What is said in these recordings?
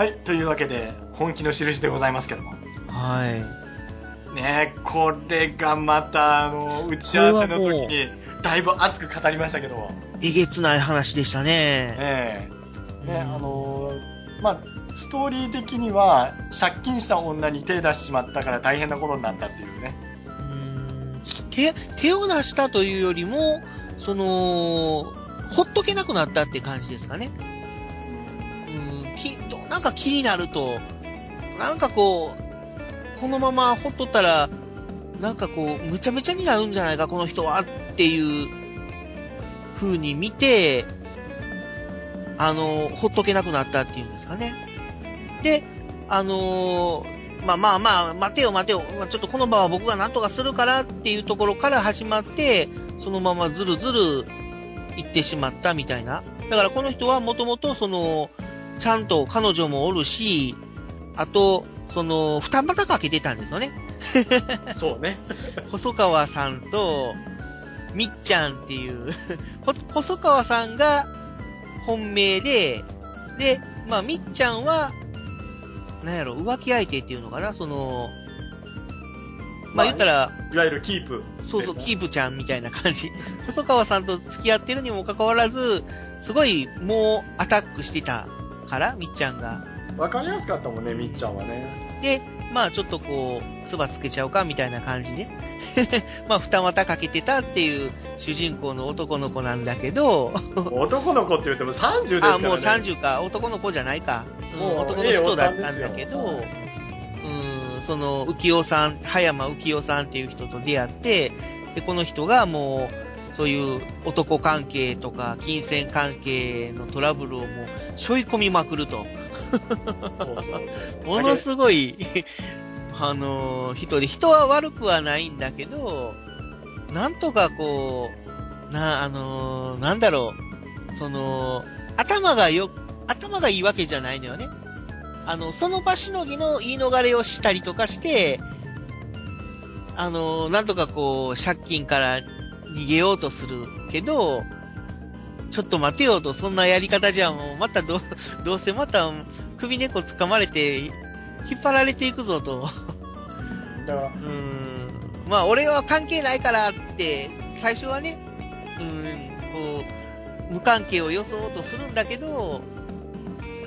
はい、というわけで、本気の印でございますけども。はい。ねこれがまた、あの、打ち合わせの時に、だいぶ熱く語りましたけども。えげつない話でしたね。ええね、うんあのまあ、ストーリー的には、借金した女に手出してしまったから大変なことになったっていうね。うん手、手を出したというよりも、その、ほっとけなくなったって感じですかね。なんか気になると、なんかこう、このままほっとったら、なんかこう、むちゃむちゃになるんじゃないか、この人はっていう風に見て、あの、ほっとけなくなったっていうんですかね。で、あのまあまあまあ、待てよ待てよ、ちょっとこの場は僕が何とかするからっていうところから始まって、そのままずるずる行ってしまったみたいな。だからこの人はもともとその、ちゃんと彼女もおるし、あと、その、二股かけてたんですよね。そうね。細川さんと、みっちゃんっていう、ほ細川さんが本命で、で、まあ、みっちゃんは、なんやろ、浮気相手っていうのかなその、まあ言ったら、いわゆるキープ。そうそう、キープちゃんみたいな感じ。細川さんと付き合ってるにもかかわらず、すごいもうアタックしてたから、みっちゃんが。わかりやすかったもんね、みっちゃんはね。で、まあちょっとこう、唾つけちゃおうかみたいな感じで。まあ二股かけてたっていう主人公の男の子なんだけど、男の子って言っても30ですからあ、ね。もう30か、男の子じゃないか。うんもう男の人だったんだけどよ、うん、その、浮世さん、葉山浮世さんっていう人と出会って、で、この人がもう、そういう男関係とか、金銭関係のトラブルをもう、背負い込みまくると。そうそう。ものすごい、あのー人で、人は悪くはないんだけど、なんとかこう、な、あのーなんだろう、その、頭がよ、頭がいいわけじゃないのよね。あの、その場しのぎの言い逃れをしたりとかして、あのーなんとかこう、借金から逃げようとするけど、ちょっと待てよと、そんなやり方じゃもう、またど、どうせまた首根っこ掴まれて、引っ張られていくぞと。だから、うーん。まあ、俺は関係ないからって、最初はね、うーん、こう、無関係を装おうとするんだけど、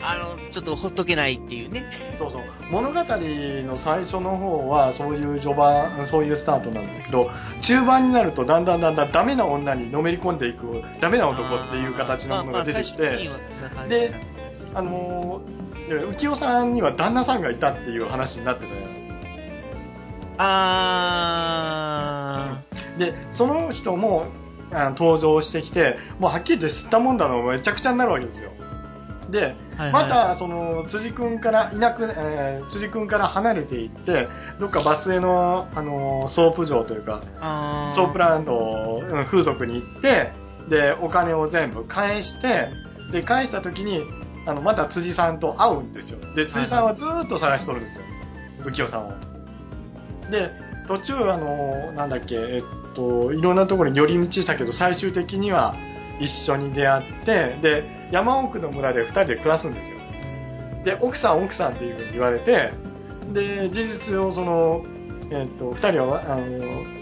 あの、ちょっとほっとけないっていうね。そうそう。物語の最初の方は、そういう序盤、そういうスタートなんですけど、中盤になると、だんだんだんだんダメな女にのめり込んでいく、ダメな男っていう形のものが出てきて、であのー、浮世さんには旦那さんがいたっていう話になってたよ。あで、その人もあ登場してきて、もうはっきり言ってすったもんだのめちゃくちゃになるわけですよ。で、ー。はいはいまた、その、辻君から、いなく、えー辻君から離れていって、どっか場末の、あのーソープ場というか、あソープランド、うん風俗に行って、で、お金を全部返して、で、返した時に、あの、また辻さんと会うんですよ。で、辻さんはずーっと探しとるんですよ。浮世さんを。で、途中、あの、なんだっけ、えっと、いろんなところに寄り道したけど、最終的には一緒に出会って、で、山奥の村で二人で暮らすんですよ。で、奥さん、奥さんっていうふうに言われて、で、事実上、その、えっと、二人は、あの、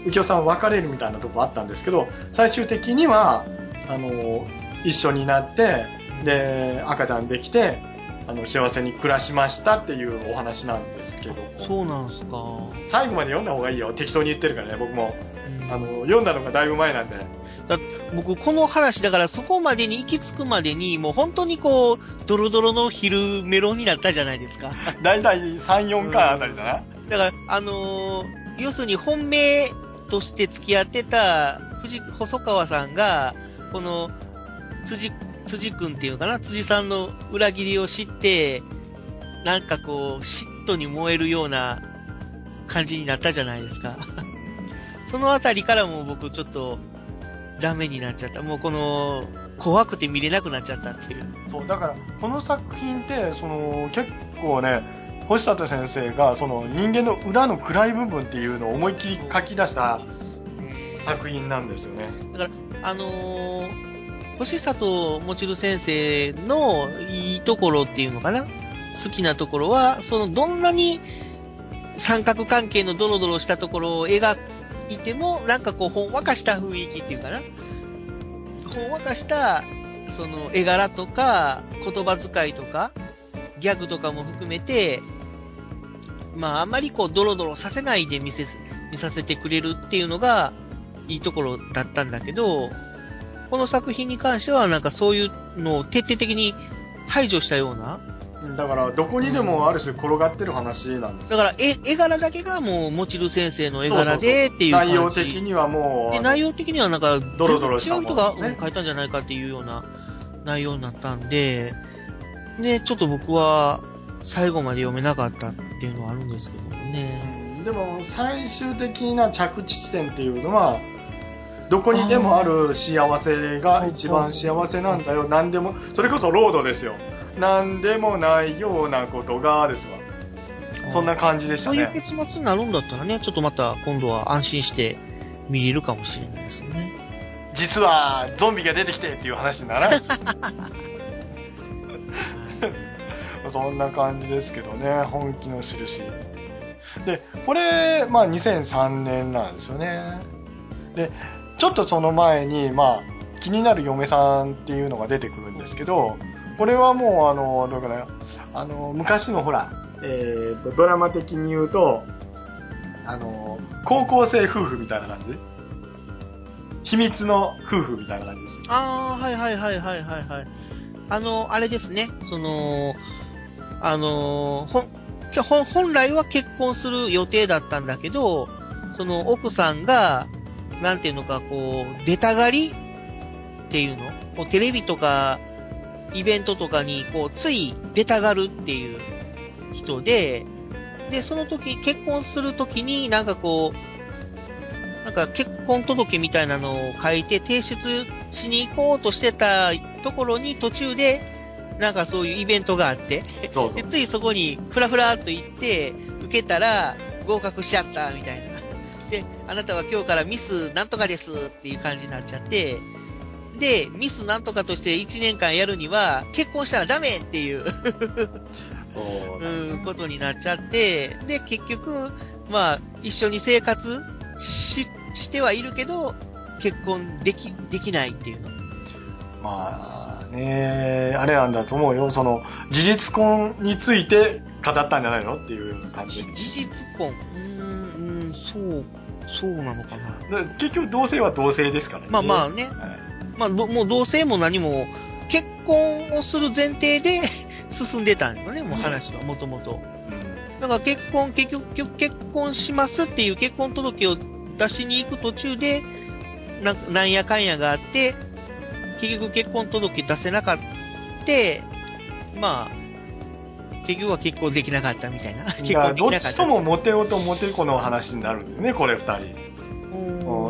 浮世さんは別れるみたいなとこあったんですけど、最終的には、あの、一緒になって、で、赤ちゃんできて、あの、幸せに暮らしましたっていうお話なんですけども、そうなんすか。最後まで読んだ方がいいよ。適当に言ってるからね、僕も。うんあの、読んだのがだいぶ前なんで。僕、この話、だからそこまでに行き着くまでに、もう本当にこう、ドロドロの昼メロンになったじゃないですか。だいたい3、4巻あたりだな。だから、あのー要するに本命として付き合ってた藤細川さんが、この、辻、辻くんっていうのかな？辻さんの裏切りを知って、なんかこう、嫉妬に燃えるような感じになったじゃないですか。そのあたりからもう僕ちょっと、ダメになっちゃった。もうこの、怖くて見れなくなっちゃったっていう。そう、だから、この作品って、その、結構ね、星里先生が、その、人間の裏の暗い部分っていうのを思いっきり書き出した作品なんですよね。あのー、星里もちる先生のいいところっていうのかな？好きなところは、そのどんなに三角関係のドロドロしたところを描いても、なんかこう、ほんわかした雰囲気っていうかな。ほんわかした、その絵柄とか、言葉遣いとか、ギャグとかも含めて、まあ、あんまりこう、ドロドロさせないで見せ、見させてくれるっていうのが、いいところだったんだけど、この作品に関しては、なんかそういうのを徹底的に排除したような、だから、どこにでもある種転がってる話なんですよ。だから絵、絵柄だけがもう、もちる先生の絵柄でっていう感じ。内容的にはもう、内容的にはなんか、ドロドロした全然違う人が、ねうん書いたんじゃないかっていうような内容になったんで、で、ちょっと僕は最後まで読めなかったっていうのはあるんですけどもね。でも最終的な着地地点っていうのはどこにでもある幸せが一番幸せなんだよ何でもそれこそロードですよ何でもないようなことがですわそんな感じでしたそういうね結末になるんだったらね、ちょっとまた今度は安心して見れるかもしれないですよね。実はゾンビが出てきてっていう話にならない。そんな感じですけどね本気の印。でこれ、まあ、2003年なんですよね。でちょっとその前に、まあ、気になる嫁さんっていうのが出てくるんですけどこれはもうあのどうかな。あの昔のほら、えーとドラマ的に言うとあの高校生夫婦みたいな感じ？秘密の夫婦みたいな感じです。ああ、はいはいはいはいはいはい。あの、あれですね、その、あの、ほ、ほ本来は結婚する予定だったんだけど、その奥さんが、なんていうのか、こう、出たがりっていうの？こうテレビとか、イベントとかに、こう、つい出たがるっていう人で、で、その時、結婚する時になんかこう、なんか結婚届みたいなのを書いて提出しに行こうとしてたところに途中で、なんかそういうイベントがあって、そうそで、ついそこにふらふらっと行って、受けたら合格しちゃったみたいな。で、あなたは今日からミスなんとかですっていう感じになっちゃって、で、ミスなんとかとして1年間やるには、結婚したらダメっていう、そううん、ことになっちゃって、で、結局、まあ、一緒に生活し、してはいるけど、結婚でき、できないっていうの。まあね、あれなんだと思うよ。その、事実婚について語ったんじゃないのっていう感じじ。事実婚、うーん、うん、そう、そうなのかな。で結局同性は同性ですからね。まあまあね、はいまあ、どもう同性も何も、結婚をする前提で 進んでたんよね、もう話は、もともと。だから結婚、結局、結婚しますっていう結婚届を出しに行く途中で、ななんやかんやがあって、結局結婚届出せなかって、まあ、結局は結婚できなかったみたいな。結婚できなかった。ちともモテ男とモテ子の話になるんだよね、これ二人。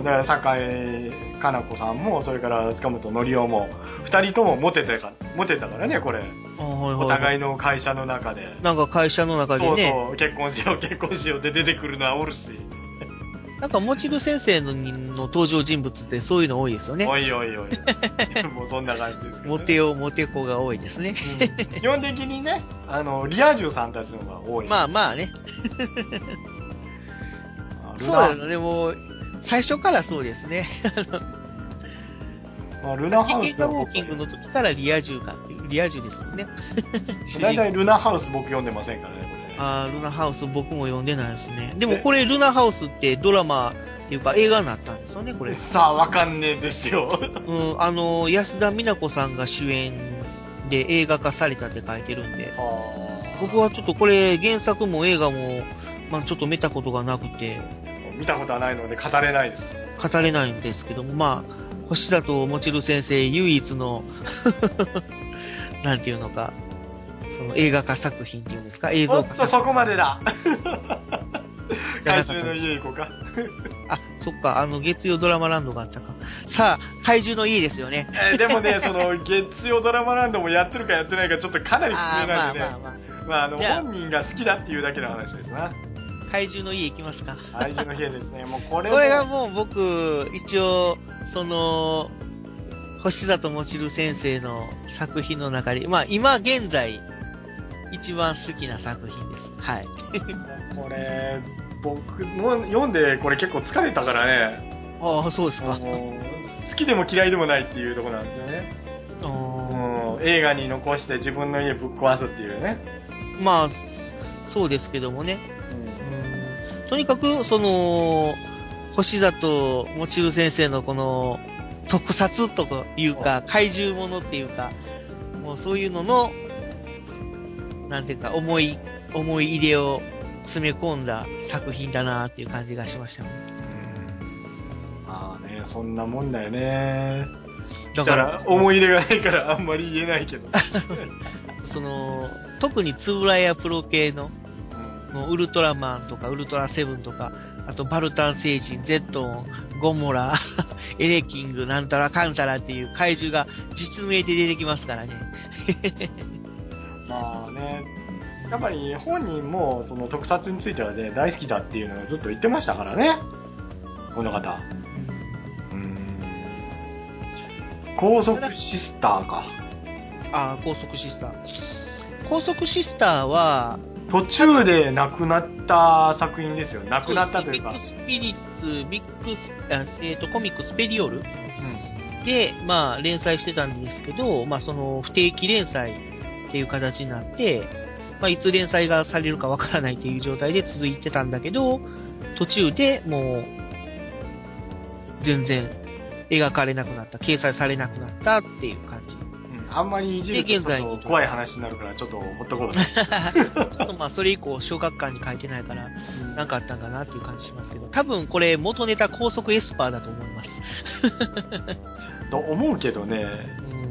だから酒井かな子さんも、それから塚本紀夫も、二人ともモテてか、モテたからね、これ。お互いの会社の中で。なんか会社の中でそうね、そう、結婚しよう、結婚しようって出てくるのはおるし。なんかもちる先生のの登場人物ってそういうの多いですよね。おいおいおい。もうそんな感じですね。モテよ、モテ子が多いですね。うん基本的にね、あの、リア充さんたちの方が多い。まあまあね。あそうだよね、もう、最初からそうですね。まあ、ルナハウ危険がウォーキングの時からリア充か、リア充ですもんね。大体ルナハウス僕読んでませんからね、これね。あールナハウス僕も読んでないですね。でもこれ、ルナハウスってドラマっていうか映画になったんですよね、これ。さあ、わかんねえですよ。うん、あの、安田美奈子さんが主演で映画化されたって書いてるんで、僕はちょっとこれ原作も映画も、まあちょっと見たことがなくて、見たことはないので語れないです。語れないんですけども、まあ、星里もちる先生唯一の、なんていうのか、その映画化作品っていうんですか？映おっと、像化作そこまでだ。怪獣の家行こうか。あ、そっか、あの、月曜ドラマランドがあったか。さあ、怪獣の家ですよね。えーでもね、その、月曜ドラマランドもやってるかやってないか、ちょっとかなり不明なんでね。まあまあ。まあ、あの、本人が好きだっていうだけの話ですな。怪獣の家行きますか？怪獣の家ですね。もうこれもこれがもう僕、一応、その、星里もちる先生の作品の中で、まあ今現在、一番好きな作品です。はい。これ、僕の読んでこれ結構疲れたからね、ああ、そうですか。好きでも嫌いでもないっていうところなんですよね。映画に残して自分の家ぶっ壊すっていうね。まあ、そうですけどもね。うんとにかく、その、星里もちる先生のこの、特撮とかいうか、怪獣ものっていうか、もうそういうのの、なんていうか、思い、思い入れを詰め込んだ作品だなっていう感じがしましたね。うんまあね、そんなもんだよね。だか、だからら、思い入れがないからあんまり言えないけど。その、特につぶらやプロ系の、もうウルトラマンとかウルトラセブンとか、あとバルタン星人、ゼットン、ゴモラ、エレキング、なんたらかんたらっていう怪獣が実名で出てきますからね。まあね、やっぱり本人もその特撮についてはね、大好きだっていうのをずっと言ってましたからね。この方。うん。高速シスターか。ああ、高速シスター。高速シスターは、途中で亡くなった作品ですよ。亡くなったというか。ビッグスピリッツ、ビッグス、あえっ、と、コミックスペリオルうんで、まあ、連載してたんですけど、まあ、その、不定期連載っていう形になって、まあ、いつ連載がされるかわからないっていう状態で続いてたんだけど、途中でもう、全然描かれなくなった、掲載されなくなったっていう感じ。うんあんまりいじるとで現在ちょっと怖い話になるから、ちょっとほっとこう。ちょっとまあ、それ以降、小学館に書いてないから、なんかあったんかなっていう感じしますけど、多分これ元ネタ高速エスパーだと思います。と思うけどね、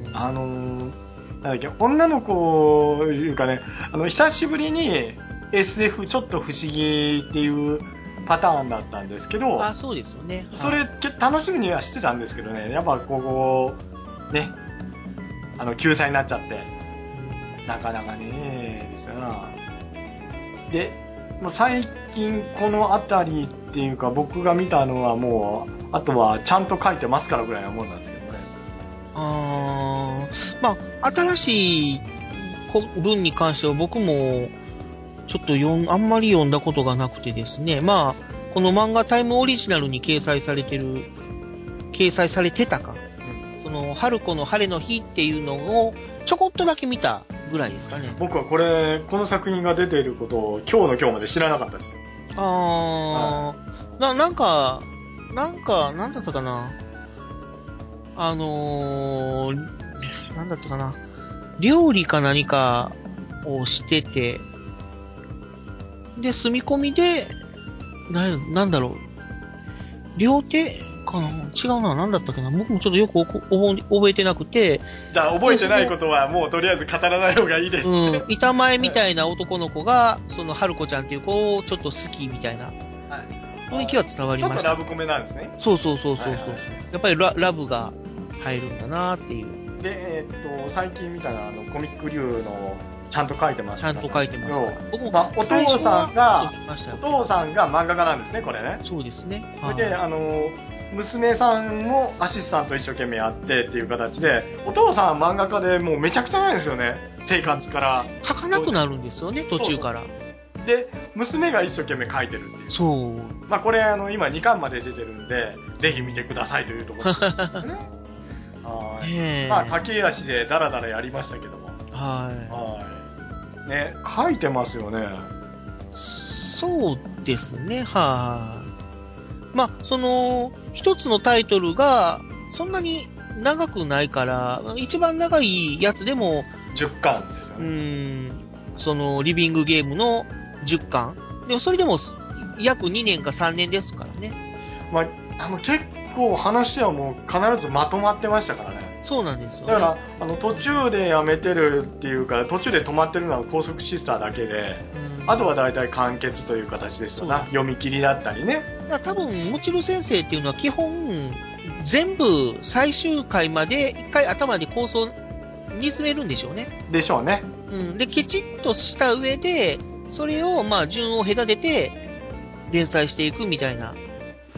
うんあのーなんだっけ、女の子いうかね、あの、久しぶりに SF ちょっと不思議っていうパターンだったんですけど、あ、そうですよね。それけ楽しみにはしてたんですけどね、やっぱここ、ね、あの、救済になっちゃって、なかなかね、ですよな。で、もう最近この辺りっていうか僕が見たのはもう、あとはちゃんと書いてますからぐらいなもんなんですけどね。あーまあ、新しいこ文に関しては僕も、ちょっと読ん、あんまり読んだことがなくてですね。まあ、この漫画タイムオリジナルに掲載されてる、掲載されてたか。その、春子の晴れの日っていうのを、ちょこっとだけ見たぐらいですかね。僕はこれ、この作品が出ていることを今日の今日まで知らなかったです。あー、な、なんか、なんか、なんだったかな。あのー、なんだったかな。料理か何かをしてて、で、住み込みで、な、なんだろう。両手かな違うな。なんだったっけな僕もちょっとよく覚えてなくて、じゃあ覚えてないことはもうとりあえず語らない方がいいです。うん、板前みたいな男の子が、その、春子ちゃんっていう子をちょっと好きみたいな雰囲気は伝わりました。ちょっとラブコメなんですね。そうそうそうそうそう。はいはいやっぱりララブが入るんだなっていう。で、えーっと、最近見たら、あの、コミック流の、ちゃんと書いてますちゃんと書いてます。僕も、まあお父さんがおよ父さんが漫画家なんですね、これね。そうですね。で、はいあの、娘さんもアシスタント一生懸命やってっていう形で、お父さんは漫画家でもうめちゃくちゃなんですよね。生活から。書かなくなるんですよね、途中から。で、娘が一生懸命書いてるっていう。そう。まあこれあの今2巻まで出てるんで、ぜひ見てくださいというところですね。はい。まあ駆け足でダラダラやりましたけども。ははい。ね、書いてますよね。い。そうですね、はい。まあ、その、一つのタイトルが、そんなに長くないから、一番長いやつでも、10巻ですようね。ーん、その、リビングゲームの10巻。でも、それでも、約2年か3年ですからね。まあ、あの結構話はもう必ずまとまってましたからね。そうなんですよ、ね。だから、あの途中でやめてるっていうか、途中で止まってるのは高速シスターだけで、うん、あとは大体完結という形ですよな。読み切りだったりね。だ多分、もちろ先生っていうのは基本、全部最終回まで一回頭で構想煮詰めるんでしょうね。でしょうね。うん。で、きちっとした上で、それを、まあ、順を隔てて、連載していくみたいな。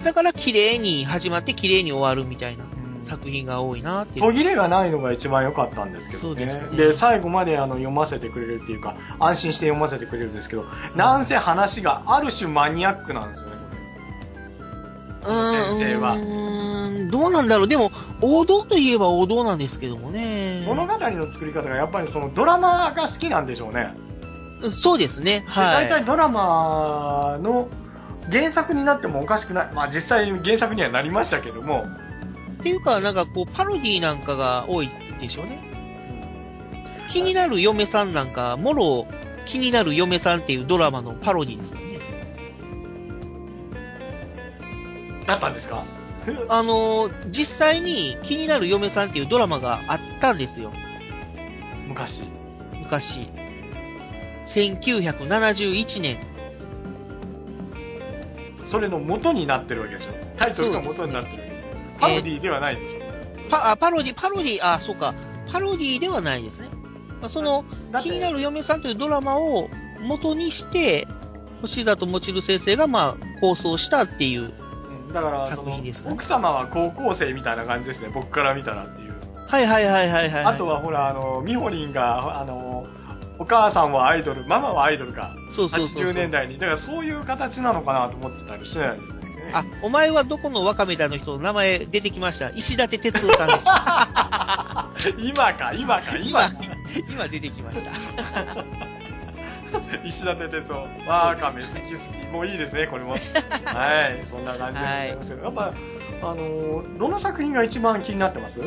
だから、綺麗に始まって綺麗に終わるみたいな。作品が多いなっていう。途切れがないのが一番良かったんですけどね。ですねで最後まであの読ませてくれるっていうか、安心して読ませてくれるんですけど、なんせ話がある種マニアックなんですよね、これ。先生はどうなんだろう。でも、王道といえば王道なんですけどもね。物語の作り方がやっぱりそのドラマが好きなんでしょうね。そうですね。ではい。大体ドラマの原作になってもおかしくない。まあ実際原作にはなりましたけども、っていうか、なんかこう、パロディなんかが多いでしょうね。気になる嫁さんなんか、もろ、気になる嫁さんっていうドラマのパロディですよね。だったんですか？あのー実際に気になる嫁さんっていうドラマがあったんですよ。昔。昔。1971年。それの元になってるわけでしょ？タイトルが元になってる。パロディではないんでしょ。パ、あ、パロディ、パロディ、あ、そうか。パロディではないですね。まあその、気になる嫁さんというドラマを元にして、星里もちる先生がまあ構想したっていう。うんだからそ作の、品ですかね奥様は高校生みたいな感じですね。僕から見たらっていう。はいはいはいはいはい。あとはほら、あの、みほりんが、あの、お母さんはアイドル、ママはアイドルか。そうそうそうそう80年代に。だからそういう形なのかなと思ってたりしないですね。あ、お前はどこのワカメだの人の名前出てきました？石立哲夫さんです。今か、今か、今今か。、今出てきました。石立哲夫。わーかめ好き好き。もういいですね、これも。はい、そんな感じでございますけど。やっぱ、あのーどの作品が一番気になってます？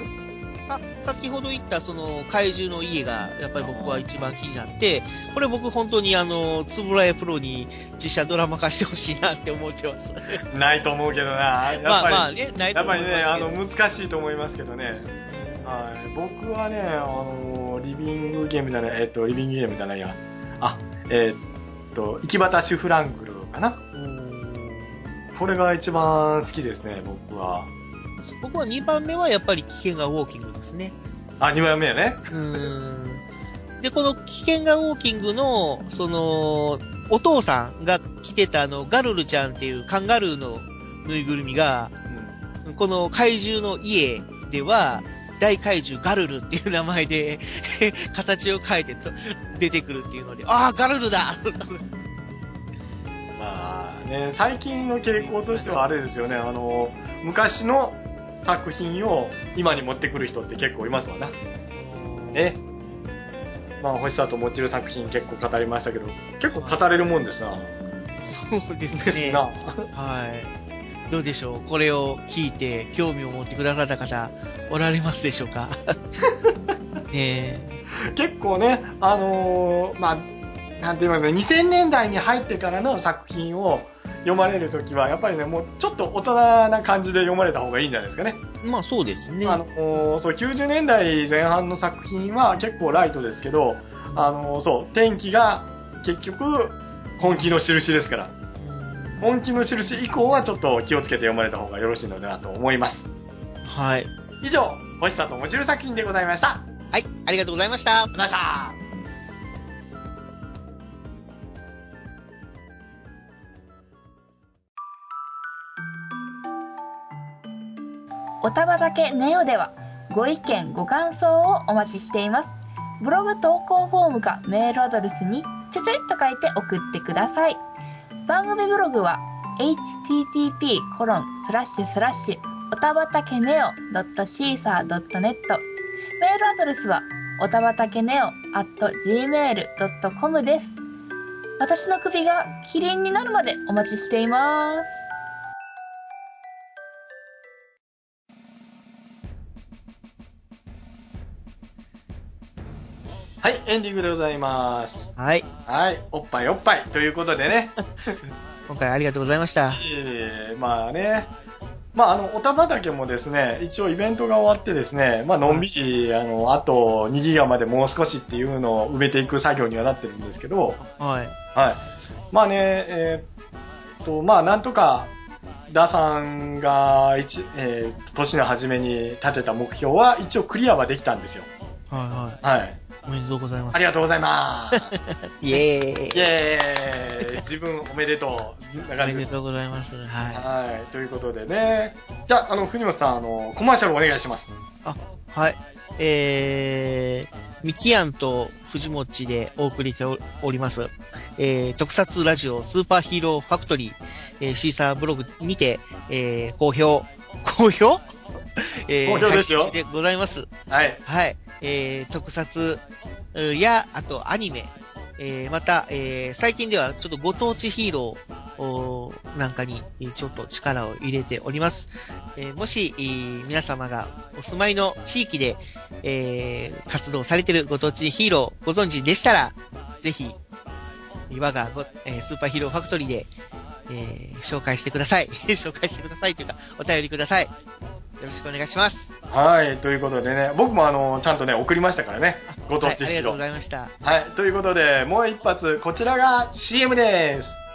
あ、先ほど言ったその怪獣の家がやっぱり僕は一番気になって、これ僕本当にあの、つぶらやプロに実写ドラマ化してほしいなって思ってます。ないと思うけどな。やっまあぱり、まあね、ないとやっぱりね、思いますけど。あの、難しいと思いますけどね。はい。僕はね、あのーリビングゲームじゃない、えっと、リビングゲームじゃないや。あ、えっと、行き端シュフラングルかな。うんこれが一番好きですね、僕は。僕は2番目はやっぱり危険がウォーキングですね。あ、2番目やね。うーん。で、この危険がウォーキングの、その、お父さんが着てたあの、ガルルちゃんっていうカンガルーのぬいぐるみが、この怪獣の家では、大怪獣ガルルっていう名前で、形を変えてと出てくるっていうので、ああ、ガルルだまあね、最近の傾向としてはあれですよね、あの、昔の作品を今に持ってくる人って結構いますわな。ね。まあ、星里もちる作品結構語りましたけど、結構語れるもんですな。そうですね。ですな。はい。どうでしょう？これを聞いて興味を持ってくださった方、おられますでしょうか？ねえ。結構ね、あのーまあ、なんて言いますか、2000年代に入ってからの作品を読まれるときは、やっぱりね、もうちょっと大人な感じで読まれた方がいいんじゃないですかね。まあそうですね。あのーそう、90年代前半の作品は結構ライトですけど、あのーそう、天気が結局、本気の印ですから。うん本気の印以降はちょっと気をつけて読まれた方がよろしいのではと思います。はい。以上、星里もちる作品でございました。あはい、ありがとうございました。りがとうございました。おたばだけネオではご意見ご感想をお待ちしています。ブログ投稿フォームかメールアドレスにちょちょいっと書いて送ってください。番組ブログは http コロンスラッシュスラッシュおたばたけネオ .caesar.net メールアドレスはおたばたけネオ at gmail.com です。私の首がキリンになるまでお待ちしています。エンディングでございます。はい。はい、おっぱいおっぱいということでね。今回ありがとうございました。えーまあね。まあ、あの、おたばたけもですね、一応イベントが終わってですね、まあ、のんびり、あの、あと2ギガまでもう少しっていうのを埋めていく作業にはなってるんですけど、はい。はい。まあね、えーっと、まあ、なんとか、ダさんが一、えー年の初めに立てた目標は一応クリアはできたんですよ。ははい。い。おめでとうございます。ありがとうございます。イェーイ。イェーイ自分おめでとう。なお。めですとうございます。ははい。ということでね。じゃあ、あの、藤本さん、あの、コマーシャルお願いします。い。はい。えー、ミキアンと藤もちでお送りしております。えー、特撮ラジオスーパーヒーローファクトリー、えー、シーサーブログにて、えー、好評、好評？え好評ですよでございます。はい。はい。えー、特撮うや、あとアニメ、えー、また、えー、最近ではちょっとご当地ヒーローおーなんかにえーちょっと力を入れております。えーもし、えー皆様がお住まいの地域で、えー活動されているご当地ヒーローご存知でしたら、ぜひ、我がご、えースーパーヒーローファクトリーで、えー紹介してください。紹介してくださいというか、お便りください。よろしくお願いします。はい。ということでね、僕もあの、ちゃんとね、送りましたからね。ご当はい、ありがとうご地ヒーロー。ざいました。はい。ということで、もう一発、こちらが CM です。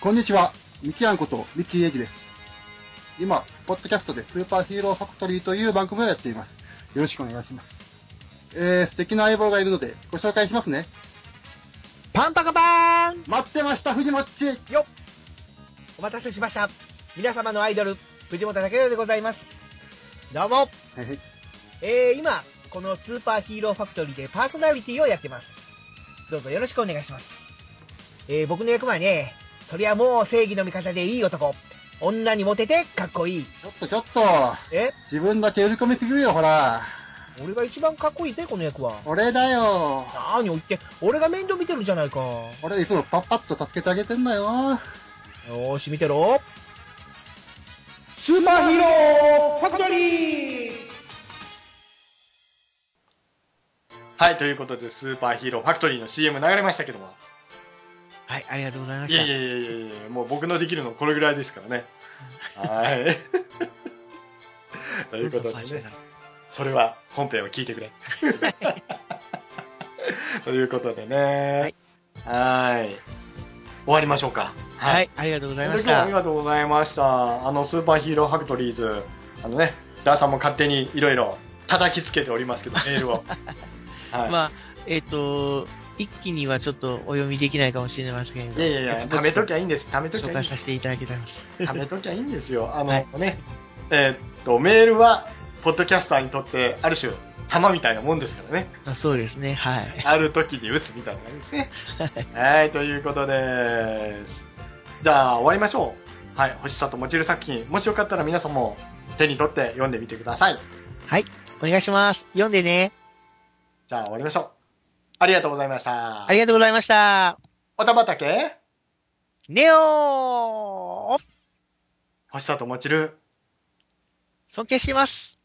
こんにちは。ミキアンことミキエイジです。今、ポッドキャストでスーパーヒーローファクトリーという番組をやっています。よろしくお願いします。えー、素敵な相棒がいるのでご紹介しますね。パンパカパーン待ってました、藤もっちお待たせしました。皆様のアイドル、藤本武宏でございます。どうも。はいはいえー、今、このスーパーヒーローファクトリーでパーソナリティをやってます。どうぞよろしくお願いします。えー、僕の役はね、そりゃもう正義の味方でいい男。女にモテてかっこいい。ちょっとちょっと、え？自分だけ売り込みすぎるよ、ほら。俺が一番かっこいいぜ、この役は。俺だよ。何を言って、俺が面倒見てるじゃないか。俺いつもパッパッと助けてあげてんだよ。よーし、見てろ。スーパーヒーローファクトリーはい。ということで、スーパーヒーローファクトリーの CM 流れましたけども。はい、ありがとうございました。いやいやいやいやいやもう僕のできるのこれぐらいですからね。はい。ということでねそれは本編を聞いてくれ。ということでね。はい。終わりましょうか。はい、ありがとうございまし今日はありた。がとうございました。あの、スーパーヒーローファクトリーズ、あのね、ダーさんも勝手にいろいろ叩きつけておりますけど、メールを。はい。まあ、えっ、と、一気にはちょっとお読みできないかもしれませんけど、いやいやいや、貯めときゃいいんです。貯めときゃいいんです紹介さ。せていただきます。貯めときゃいいんですよ。あの、はいね、えーっと、メールは、ポッドキャスターにとって、ある種、玉みたいなもんですからね。あそうですね、はい。ある時に打つみたいな感じですね。はい、ということです。じゃあ、終わりましょう。はい、星里もちる作品、もしよかったら皆さんも手に取って読んでみてください。はい、お願いします。読んでね。じゃあ、終わりましょう。ありがとうございました。ありがとうございました。おたばたけ？ネオー星里もちる。尊敬します。